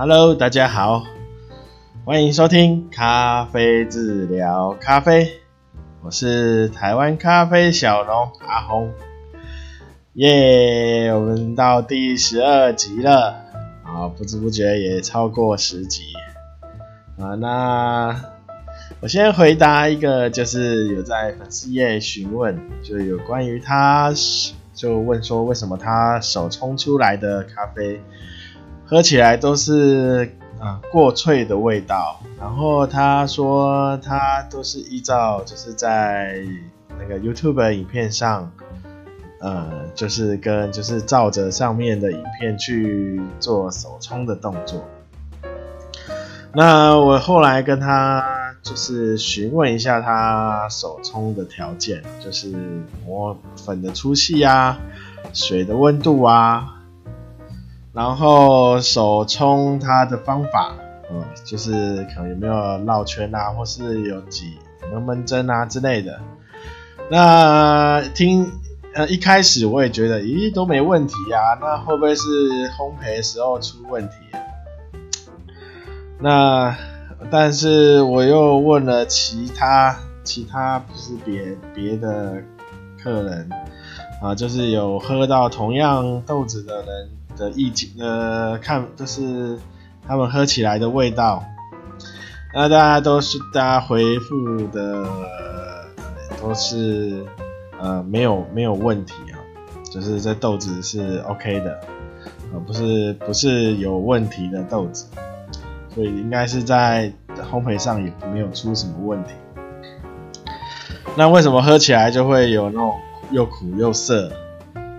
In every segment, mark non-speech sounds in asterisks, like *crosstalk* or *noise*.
Hello，大家好，欢迎收听咖啡治疗咖啡，我是台湾咖啡小龙阿红，耶，我们到第十二集了，啊，不知不觉也超过十集，啊，那我先回答一个，就是有在粉丝页询问，就有关于他，就问说为什么他手冲出来的咖啡。喝起来都是啊过萃的味道，然后他说他都是依照就是在那个 YouTube 影片上，呃，就是跟就是照着上面的影片去做手冲的动作。那我后来跟他就是询问一下他手冲的条件，就是磨粉的粗细啊，水的温度啊。然后手冲它的方法，嗯，就是可能有没有绕圈啊，或是有挤有没有闷蒸啊之类的。那听呃一开始我也觉得，咦都没问题啊，那会不会是烘焙时候出问题？那但是我又问了其他其他不是别别的客人啊，就是有喝到同样豆子的人。的意境呃，看就是他们喝起来的味道，那大家都是大家回复的都是呃没有没有问题啊，就是这豆子是 OK 的，呃不是不是有问题的豆子，所以应该是在烘焙上也没有出什么问题。那为什么喝起来就会有那种又苦又涩？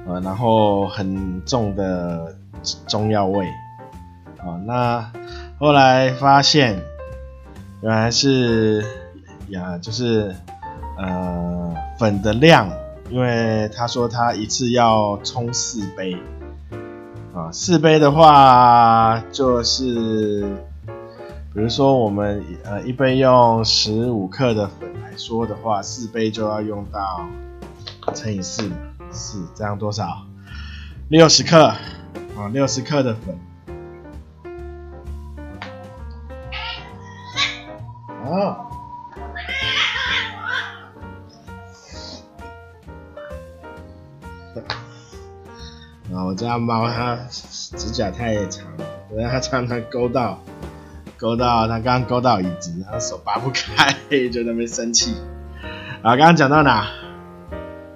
呃，然后很重的中药味，啊，那后来发现原来是呀，就是呃粉的量，因为他说他一次要冲四杯，啊，四杯的话就是，比如说我们呃一杯用十五克的粉来说的话，四杯就要用到乘以四。是这样多少？六十克啊，六十克的粉。哦。啊，我家猫它指甲太长了，我让它常常勾到，勾到它刚刚勾到椅子，然后手拔不开，就在那边生气。啊，刚刚讲到哪？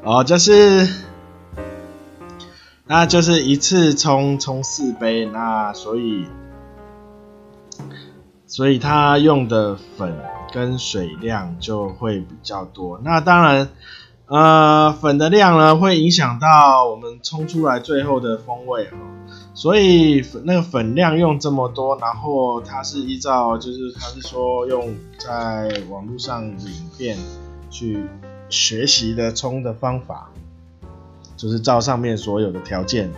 哦，就是，那就是一次冲冲四杯，那所以，所以它用的粉跟水量就会比较多。那当然，呃，粉的量呢会影响到我们冲出来最后的风味哦。所以那个粉量用这么多，然后它是依照就是它是说用在网络上影片去。学习的冲的方法，就是照上面所有的条件，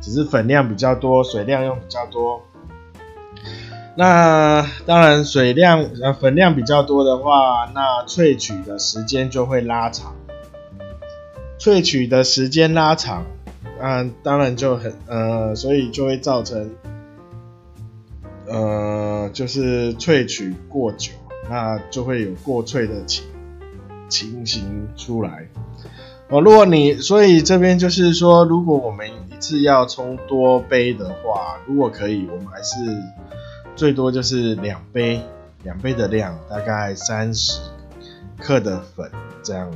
只是粉量比较多，水量用比较多。那当然水量呃粉量比较多的话，那萃取的时间就会拉长。萃取的时间拉长，嗯，当然就很呃，所以就会造成呃，就是萃取过久，那就会有过萃的情情形出来哦，如果你所以这边就是说，如果我们一次要冲多杯的话，如果可以，我们还是最多就是两杯，两杯的量，大概三十克的粉，这样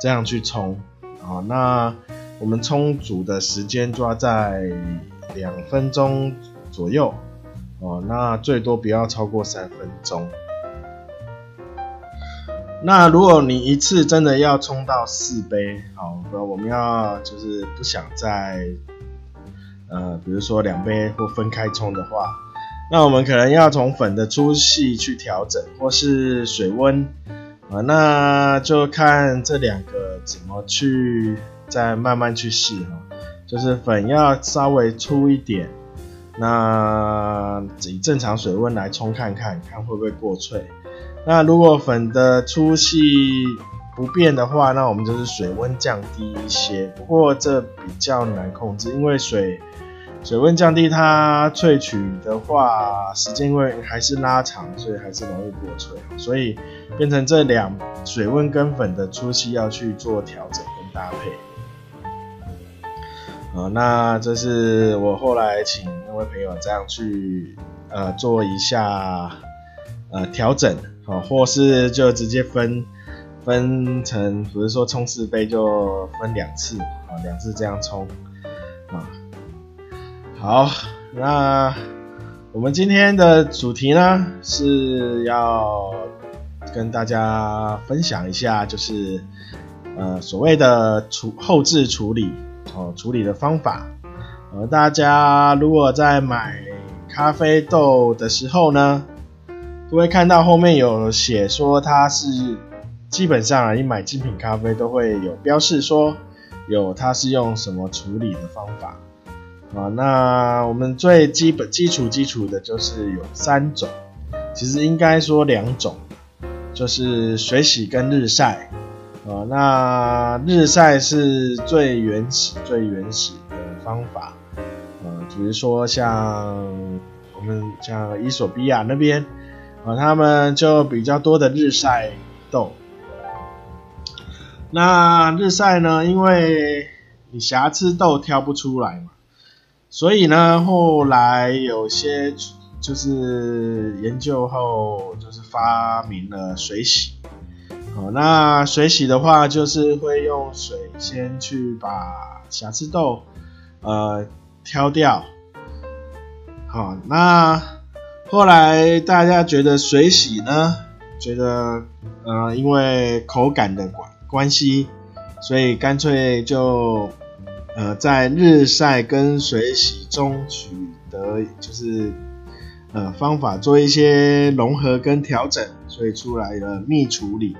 这样去冲啊。那我们充足的时间抓在两分钟左右哦，那最多不要超过三分钟。那如果你一次真的要冲到四杯，好，那我们要就是不想再，呃，比如说两杯或分开冲的话，那我们可能要从粉的粗细去调整，或是水温，啊，那就看这两个怎么去再慢慢去试哈，就是粉要稍微粗一点，那以正常水温来冲看看，看会不会过萃。那如果粉的粗细不变的话，那我们就是水温降低一些。不过这比较难控制，因为水水温降低，它萃取的话时间会还是拉长，所以还是容易过萃，所以变成这两水温跟粉的粗细要去做调整跟搭配。啊，那这是我后来请那位朋友这样去呃做一下呃调整，好，或是就直接分分成，比如说冲四杯就分两次，啊，两次这样冲，啊，好，那我们今天的主题呢是要跟大家分享一下，就是呃所谓的处后置处理。哦，处理的方法，呃，大家如果在买咖啡豆的时候呢，都会看到后面有写说它是基本上啊，你买精品咖啡都会有标示说有它是用什么处理的方法啊。那我们最基本基础基础的就是有三种，其实应该说两种，就是水洗跟日晒。啊，那日晒是最原始、最原始的方法。呃，比如说像我们像伊索比亚那边，啊，他们就比较多的日晒豆。那日晒呢，因为你瑕疵豆挑不出来嘛，所以呢，后来有些就是研究后，就是发明了水洗。好，那水洗的话，就是会用水先去把瑕疵豆呃挑掉。好，那后来大家觉得水洗呢，觉得呃因为口感的关关系，所以干脆就呃在日晒跟水洗中取得就是呃方法做一些融合跟调整，所以出来了蜜处理。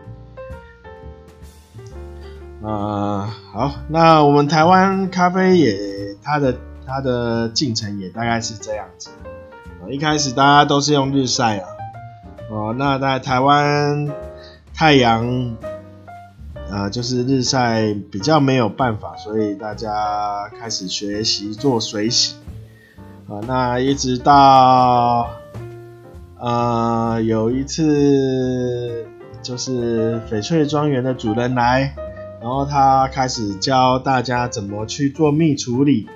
呃，好，那我们台湾咖啡也它的它的进程也大概是这样子。一开始大家都是用日晒啊，哦，那在台湾太阳啊、呃，就是日晒比较没有办法，所以大家开始学习做水洗。啊，那一直到呃有一次就是翡翠庄园的主人来。然后他开始教大家怎么去做蜜处理，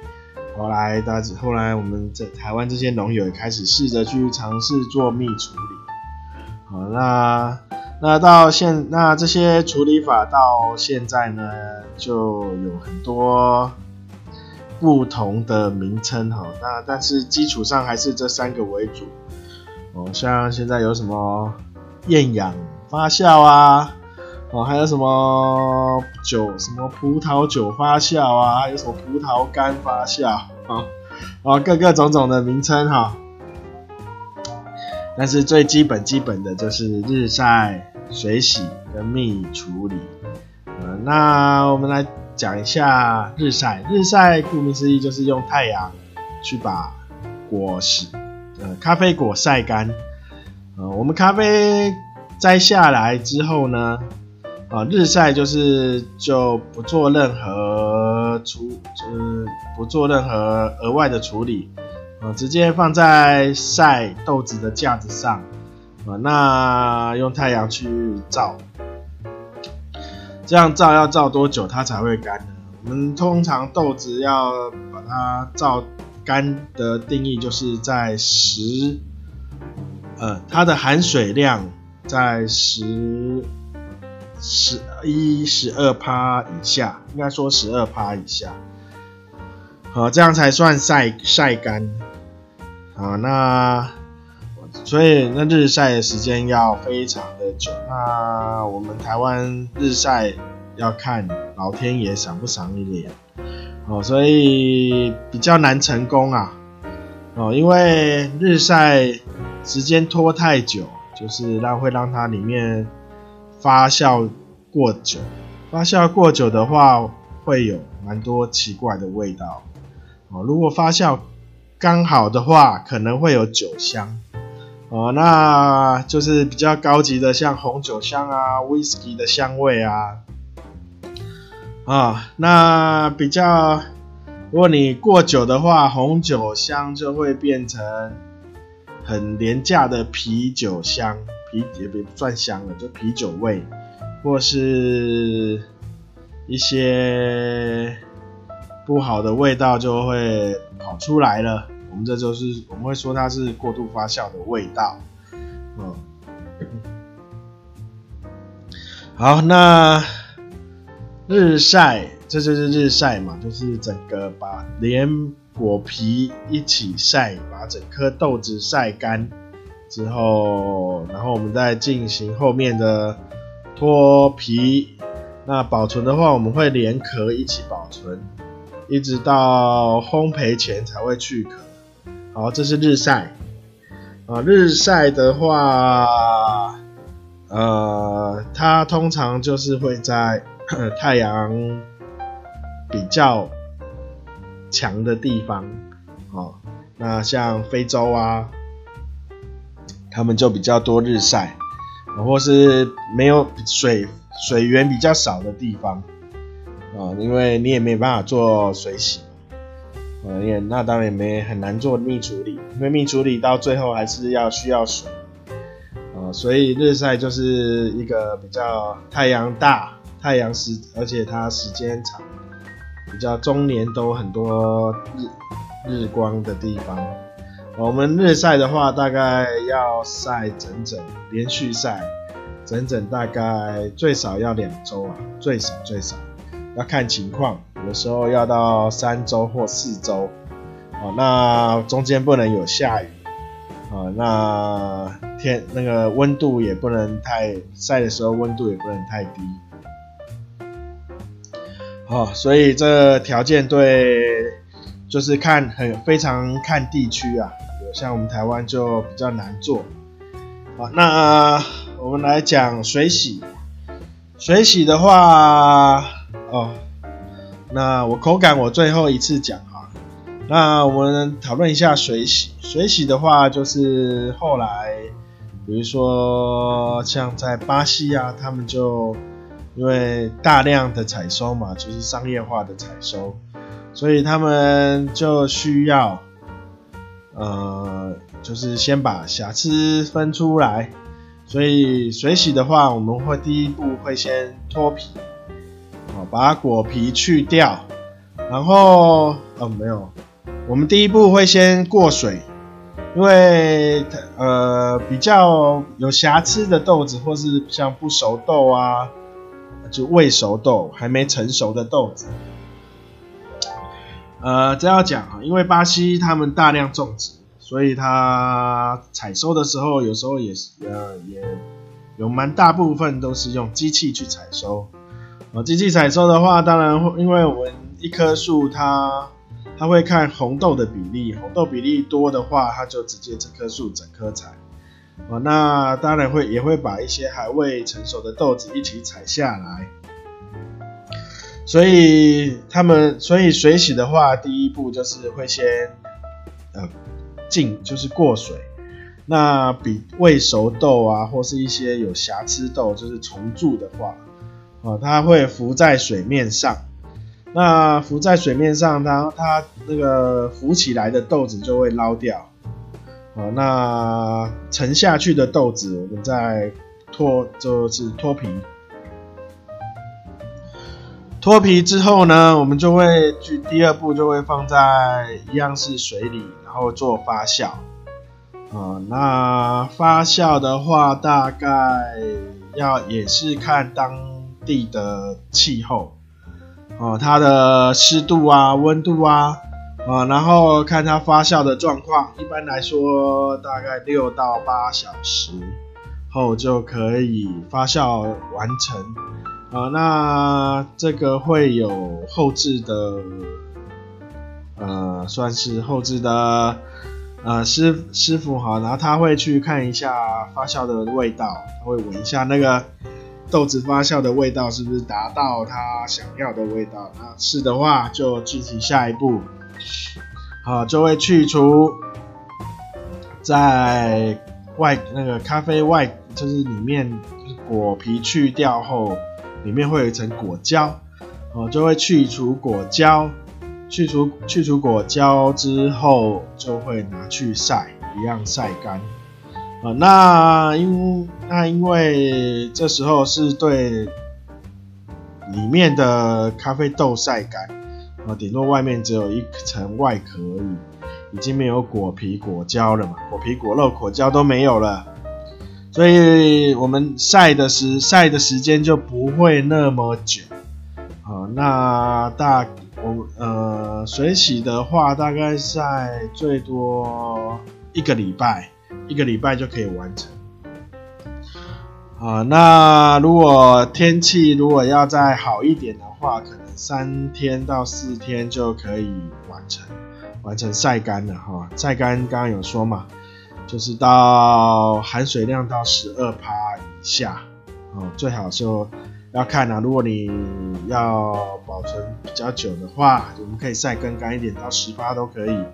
后来大家后来我们在台湾这些农友也开始试着去尝试做蜜处理。好，那那到现那这些处理法到现在呢，就有很多不同的名称哈。那但是基础上还是这三个为主。哦，像现在有什么厌氧发酵啊。哦，还有什么酒，什么葡萄酒发酵啊，还有什么葡萄干发酵啊，啊，各个种种的名称哈。但是最基本基本的就是日晒、水洗跟蜜处理。呃，那我们来讲一下日晒。日晒顾名思义就是用太阳去把果实，呃，咖啡果晒干。呃，我们咖啡摘下来之后呢，啊，日晒就是就不做任何处，就是不做任何额外的处理，啊，直接放在晒豆子的架子上，啊，那用太阳去照，这样照要照多久它才会干呢？我们通常豆子要把它照干的定义就是在十，呃，它的含水量在十。十一十二趴以下，应该说十二趴以下，好，这样才算晒晒干。好，那所以那日晒的时间要非常的久。那我们台湾日晒要看老天爷赏不赏你脸，哦，所以比较难成功啊。哦，因为日晒时间拖太久，就是让会让它里面。发酵过久，发酵过久的话，会有蛮多奇怪的味道。哦，如果发酵刚好的话，可能会有酒香。哦，那就是比较高级的，像红酒香啊、威士忌的香味啊。啊，那比较如果你过久的话，红酒香就会变成很廉价的啤酒香，啤也不算香了，就啤酒味，或是一些不好的味道就会跑出来了。我们这就是我们会说它是过度发酵的味道。嗯，好，那日晒，这就是日晒嘛，就是整个把连果皮一起晒，把整颗豆子晒干之后，然后我们再进行后面的脱皮。那保存的话，我们会连壳一起保存，一直到烘焙前才会去壳。好，这是日晒。啊，日晒的话，呃，它通常就是会在太阳比较强的地方，哦，那像非洲啊，他们就比较多日晒，或是没有水水源比较少的地方，啊，因为你也没办法做水洗。呃，也那当然也没很难做蜜处理，因为蜜处理到最后还是要需要水，呃，所以日晒就是一个比较太阳大、太阳时，而且它时间长，比较中年都很多日日光的地方。我们日晒的话，大概要晒整整连续晒，整整大概最少要两周啊，最少最少。要看情况，有时候要到三周或四周，哦，那中间不能有下雨，啊，那天那个温度也不能太晒的时候温度也不能太低，好，所以这条件对，就是看很非常看地区啊，像我们台湾就比较难做，好，那我们来讲水洗，水洗的话。哦，那我口感我最后一次讲哈。那我们讨论一下水洗。水洗的话，就是后来，比如说像在巴西啊，他们就因为大量的采收嘛，就是商业化的采收，所以他们就需要，呃，就是先把瑕疵分出来。所以水洗的话，我们会第一步会先脱皮。把果皮去掉，然后哦没有，我们第一步会先过水，因为呃比较有瑕疵的豆子，或是像不熟豆啊，就未熟豆还没成熟的豆子，呃这要讲啊，因为巴西他们大量种植，所以他采收的时候有时候也是呃也有蛮大部分都是用机器去采收。啊，机器采收的话，当然会，因为我们一棵树它它会看红豆的比例，红豆比例多的话，它就直接这棵树整棵采。啊，那当然会也会把一些还未成熟的豆子一起采下来。所以他们，所以水洗的话，第一步就是会先呃浸，就是过水。那比未熟豆啊，或是一些有瑕疵豆，就是虫蛀的话。啊，它会浮在水面上，那浮在水面上，它它那个浮起来的豆子就会捞掉，哦，那沉下去的豆子，我们再脱，就是脱皮，脱皮之后呢，我们就会去第二步，就会放在一样是水里，然后做发酵，啊，那发酵的话，大概要也是看当。地的气候，哦，它的湿度啊、温度啊，啊，然后看它发酵的状况。一般来说，大概六到八小时后就可以发酵完成。啊，那这个会有后置的，呃，算是后置的，呃，师师傅哈，然后他会去看一下发酵的味道，他会闻一下那个。豆子发酵的味道是不是达到他想要的味道？那是的话，就进行下一步，好，就会去除在外那个咖啡外，就是里面果皮去掉后，里面会有一层果胶，哦，就会去除果胶，去除去除果胶之后，就会拿去晒，一样晒干。啊，那因那因为这时候是对里面的咖啡豆晒干，啊，顶多外面只有一层外壳而已，已经没有果皮果胶了嘛，果皮果肉果胶都没有了，所以我们晒的时晒的时间就不会那么久。好，那大我呃水洗的话，大概晒最多一个礼拜。一个礼拜就可以完成。啊，那如果天气如果要再好一点的话，可能三天到四天就可以完成，完成晒干了哈。晒干刚刚有说嘛，就是到含水量到十二趴以下，哦，最好就要看啊。如果你要保存比较久的话，我们可以晒更干一点，到十趴都可以。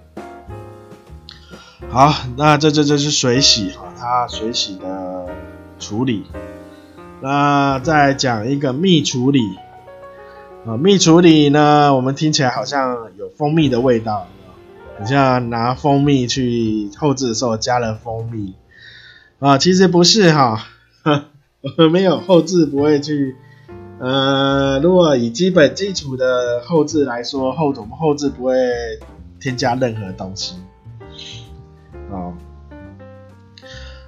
好，那这这这是水洗哈，它水洗的处理。那再讲一个蜜处理啊，蜜处理呢，我们听起来好像有蜂蜜的味道，你像拿蜂蜜去后置的时候加了蜂蜜啊，其实不是哈，*laughs* 没有后置不会去，呃，如果以基本基础的后置来说，后我们后置不会添加任何东西。哦，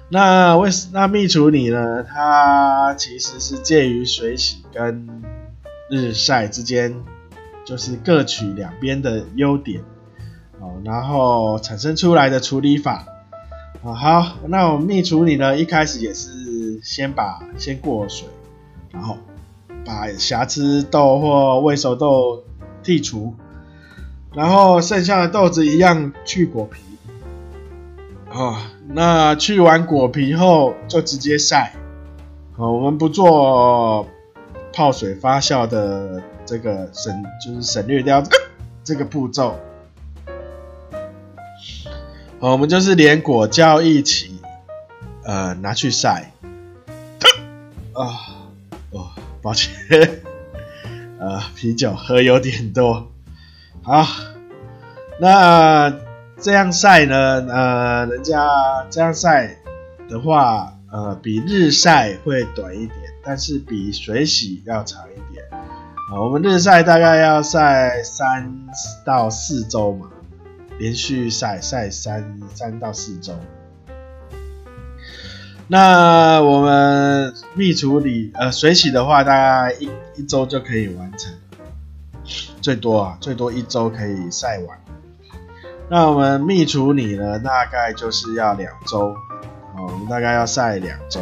那为那蜜处理呢？它其实是介于水洗跟日晒之间，就是各取两边的优点哦，然后产生出来的处理法啊。好，那我们蜜处理呢，一开始也是先把先过水，然后把瑕疵豆或未熟豆剔除，然后剩下的豆子一样去果皮。哦，那去完果皮后就直接晒。好，我们不做泡水发酵的这个省，就是省略掉这个步骤。我们就是连果胶一起，呃，拿去晒。啊，哦，抱歉，*laughs* 呃，啤酒喝有点多。好，那。这样晒呢，呃，人家这样晒的话，呃，比日晒会短一点，但是比水洗要长一点。啊、我们日晒大概要晒三到四周嘛，连续晒晒三三到四周。那我们蜜处理，呃，水洗的话，大概一一周就可以完成，最多啊，最多一周可以晒完。那我们蜜处理呢，大概就是要两周，我们大概要晒两周，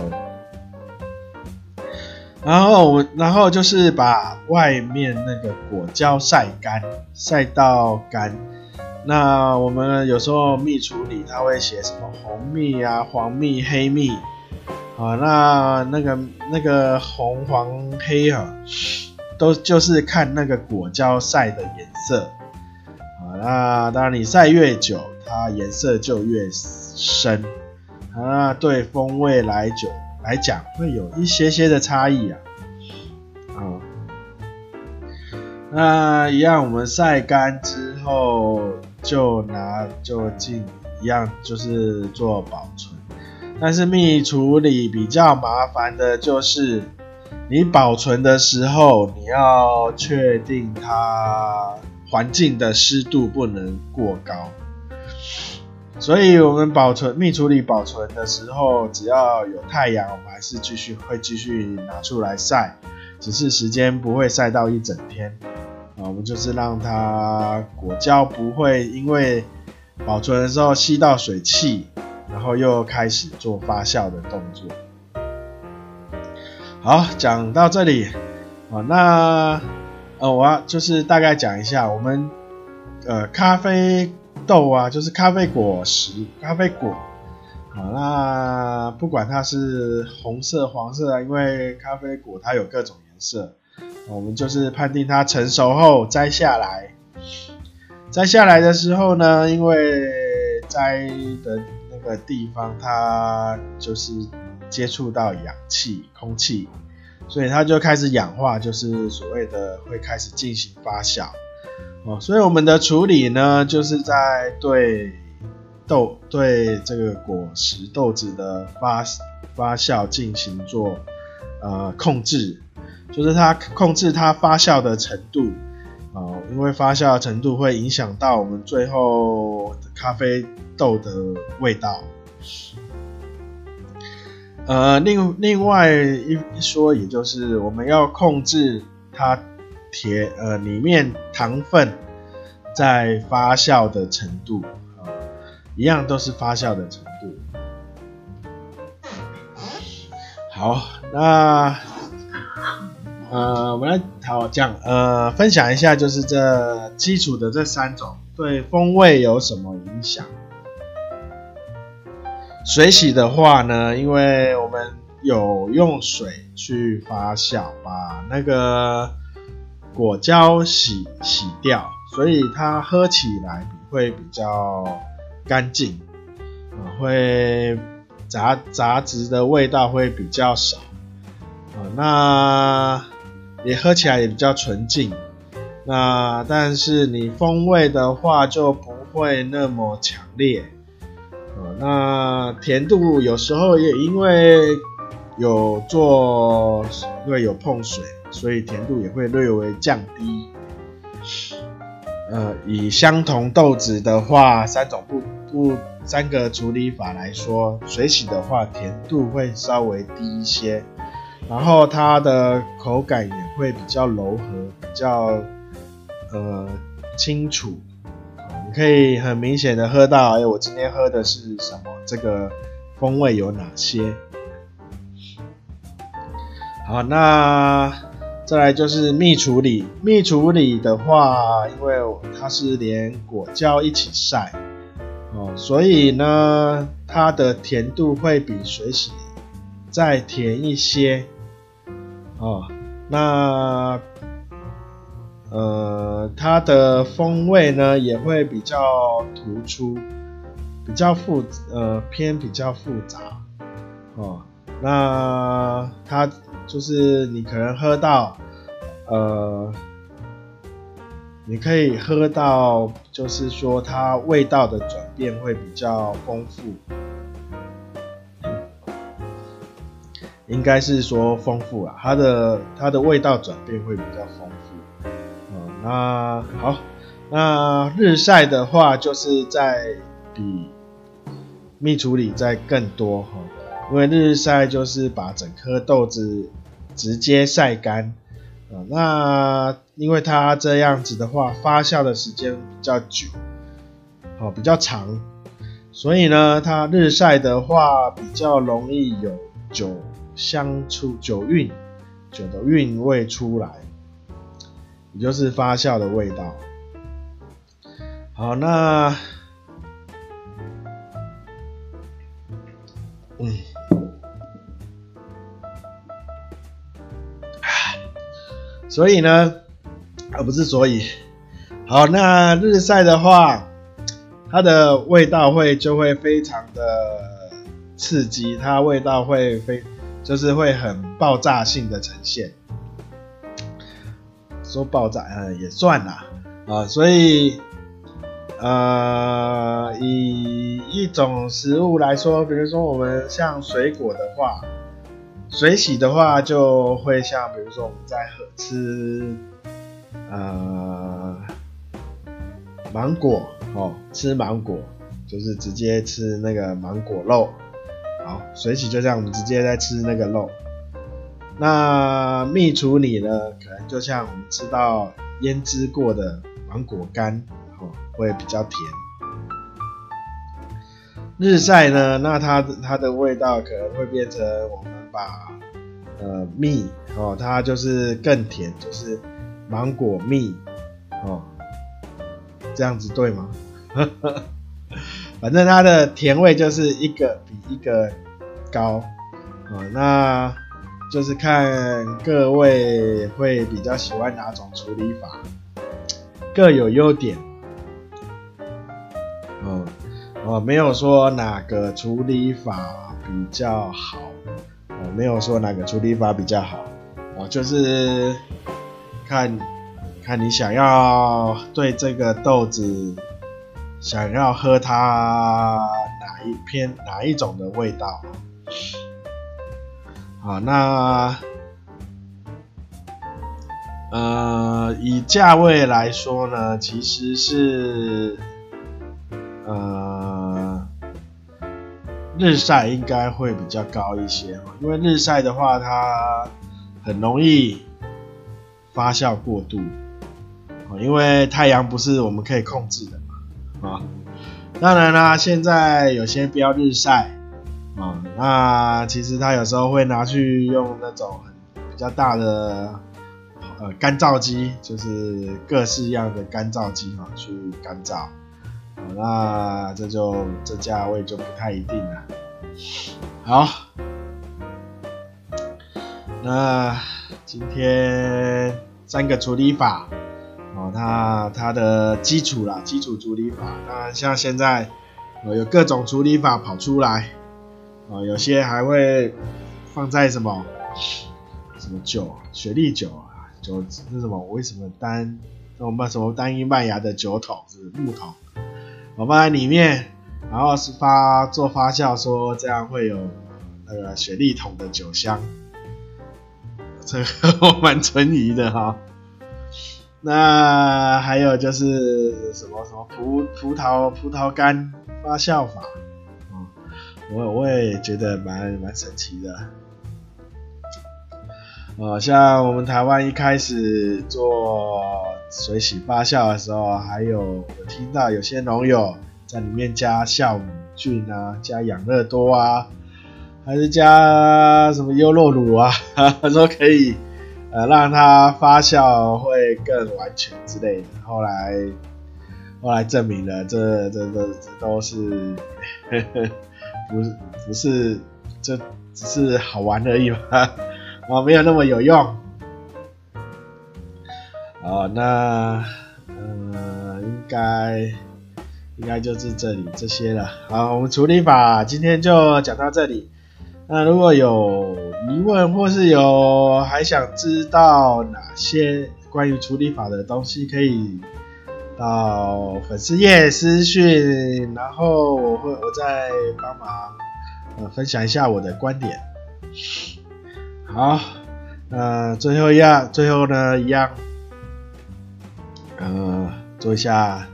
然后我然后就是把外面那个果胶晒干，晒到干。那我们有时候蜜处理，它会写什么红蜜啊、黄蜜、黑蜜啊，那那个那个红、黄、黑啊，都就是看那个果胶晒的颜色。那当然，你晒越久，它颜色就越深。那对风味来讲来讲，会有一些些的差异啊。啊，那一样，我们晒干之后就拿就进一样，就是做保存。但是蜜处理比较麻烦的就是，你保存的时候你要确定它。环境的湿度不能过高，所以我们保存蜜处理保存的时候，只要有太阳，我们还是继续会继续拿出来晒，只是时间不会晒到一整天啊。我们就是让它果胶不会因为保存的时候吸到水汽，然后又开始做发酵的动作。好，讲到这里，好，那。呃，我要就是大概讲一下，我们呃咖啡豆啊，就是咖啡果实、咖啡果，好，那不管它是红色、黄色啊，因为咖啡果它有各种颜色，我们就是判定它成熟后摘下来，摘下来的时候呢，因为摘的那个地方它就是接触到氧气、空气。所以它就开始氧化，就是所谓的会开始进行发酵。哦，所以我们的处理呢，就是在对豆对这个果实豆子的发发酵进行做呃控制，就是它控制它发酵的程度。啊，因为发酵的程度会影响到我们最后咖啡豆的味道。呃，另另外一说，也就是我们要控制它甜呃里面糖分在发酵的程度啊，一样都是发酵的程度。好，那。呃，我们来好讲，呃，分享一下，就是这基础的这三种对风味有什么影响？水洗的话呢，因为我们有用水去发酵，把那个果胶洗洗掉，所以它喝起来会比较干净，呃，会杂杂质的味道会比较少，呃，那。也喝起来也比较纯净，那但是你风味的话就不会那么强烈，呃，那甜度有时候也因为有做，因为有碰水，所以甜度也会略微降低。呃，以相同豆子的话，三种不不三个处理法来说，水洗的话甜度会稍微低一些。然后它的口感也会比较柔和，比较呃清楚，你可以很明显的喝到，哎，我今天喝的是什么？这个风味有哪些？好，那再来就是蜜处理。蜜处理的话，因为它是连果胶一起晒，哦，所以呢，它的甜度会比水洗再甜一些。哦，那呃，它的风味呢也会比较突出，比较复呃偏比较复杂哦。那它就是你可能喝到呃，你可以喝到，就是说它味道的转变会比较丰富。应该是说丰富啊，它的它的味道转变会比较丰富。嗯，那好，那日晒的话，就是在比蜜处理再更多哈，因为日晒就是把整颗豆子直接晒干。啊，那因为它这样子的话，发酵的时间比较久，好比较长，所以呢，它日晒的话比较容易有酒。香出酒韵，酒的韵味出来，也就是发酵的味道。好，那，嗯，*sighs* 所以呢，而不是所以，好，那日晒的话，它的味道会就会非常的刺激，它味道会非。就是会很爆炸性的呈现，说爆炸呃也算啦啊，所以呃以一种食物来说，比如说我们像水果的话，水洗的话就会像比如说我们在喝吃呃芒果哦，吃芒果就是直接吃那个芒果肉。好，水洗就像我们直接在吃那个肉。那蜜处理呢，可能就像我们吃到腌制过的芒果干，哦，会比较甜。日晒呢，那它它的味道可能会变成我们把呃蜜哦，它就是更甜，就是芒果蜜哦，这样子对吗？*laughs* 反正它的甜味就是一个比一个高，啊，那就是看各位会比较喜欢哪种处理法，各有优点，哦，哦，没有说哪个处理法比较好，哦，没有说哪个处理法比较好，哦，就是看看你想要对这个豆子想要喝它哪一篇哪一种的味道。好，那呃，以价位来说呢，其实是呃，日晒应该会比较高一些，因为日晒的话，它很容易发酵过度，因为太阳不是我们可以控制的，啊，当然啦，现在有些标日晒。啊、那其实他有时候会拿去用那种比较大的呃干燥机，就是各式样的干燥机哈，去干燥。啊，那这就这价位就不太一定了。好，那今天三个处理法，哦，它它的基础啦，基础处理法。那像现在有各种处理法跑出来。啊，有些还会放在什么什么酒，雪莉酒啊，酒是什么？为什么单那我们什么单一麦芽的酒桶是木桶？我放在里面，然后是发做发酵，说这样会有那个雪莉桶的酒香，这个 *laughs* 我蛮存疑的哈。那还有就是什么什么葡葡萄葡萄干发酵法。我我也觉得蛮蛮神奇的，呃，像我们台湾一开始做水洗发酵的时候，还有我听到有些农友在里面加酵母菌啊，加养乐多啊，还是加什么优酪乳啊，他 *laughs* 说可以呃让它发酵会更完全之类的。后来后来证明了这这这这都是。呵呵不是不是，这只是好玩而已嘛，啊，没有那么有用。啊，那呃，应该应该就是这里这些了。好，我们处理法今天就讲到这里。那如果有疑问或是有还想知道哪些关于处理法的东西，可以。到粉丝页私讯，然后我会我再帮忙呃分享一下我的观点。好，呃，最后一样，最后呢一样，呃，做一下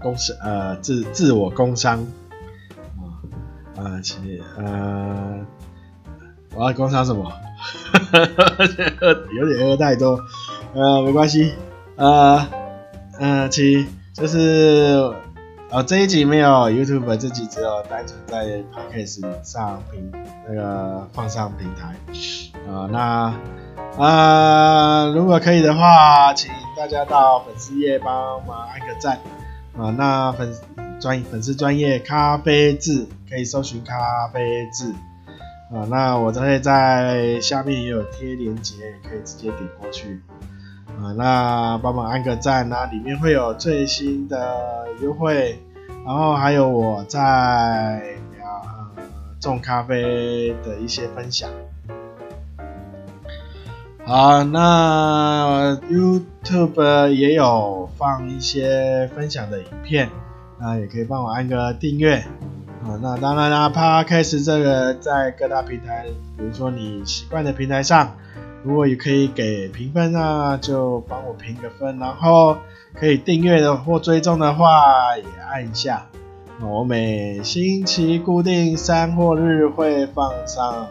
工商呃自自我工商啊，其呃我要工商什么？*laughs* 有点喝太多，呃，没关系，呃。嗯，其就是呃这一集没有 YouTube，这集只有单纯在 Podcast 上平那个放上平台啊、那啊、如果可以的话，请大家到粉丝页帮忙按个赞啊、那粉专粉丝专业咖啡志可以搜寻咖啡志啊、那我这会在下面也有贴链接，也可以直接点过去。啊，那帮忙按个赞，那里面会有最新的优惠，然后还有我在呃种咖啡的一些分享。好，那 YouTube 也有放一些分享的影片，那也可以帮我按个订阅。啊，那当然啦，Podcast 这个在各大平台，比如说你习惯的平台上。如果也可以给评分啊，就帮我评个分，然后可以订阅的或追踪的话也按一下。我每星期固定三或日会放上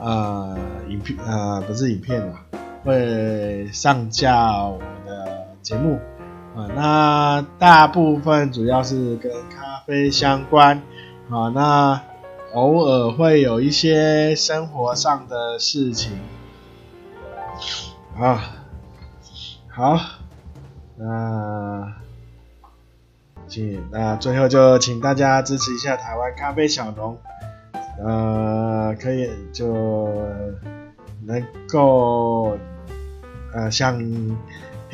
呃影片呃不是影片啦，会上架我的节目啊。那大部分主要是跟咖啡相关啊，那偶尔会有一些生活上的事情。啊，好，那请那最后就请大家支持一下台湾咖啡小农，呃，可以就能够呃像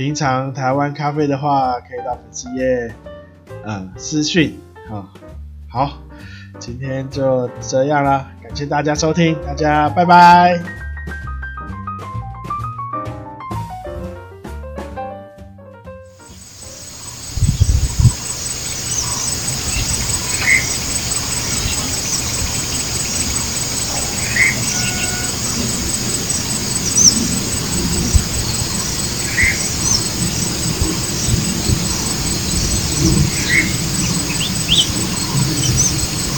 平常台湾咖啡的话，可以到粉丝页呃私讯啊。好，今天就这样了，感谢大家收听，大家拜拜。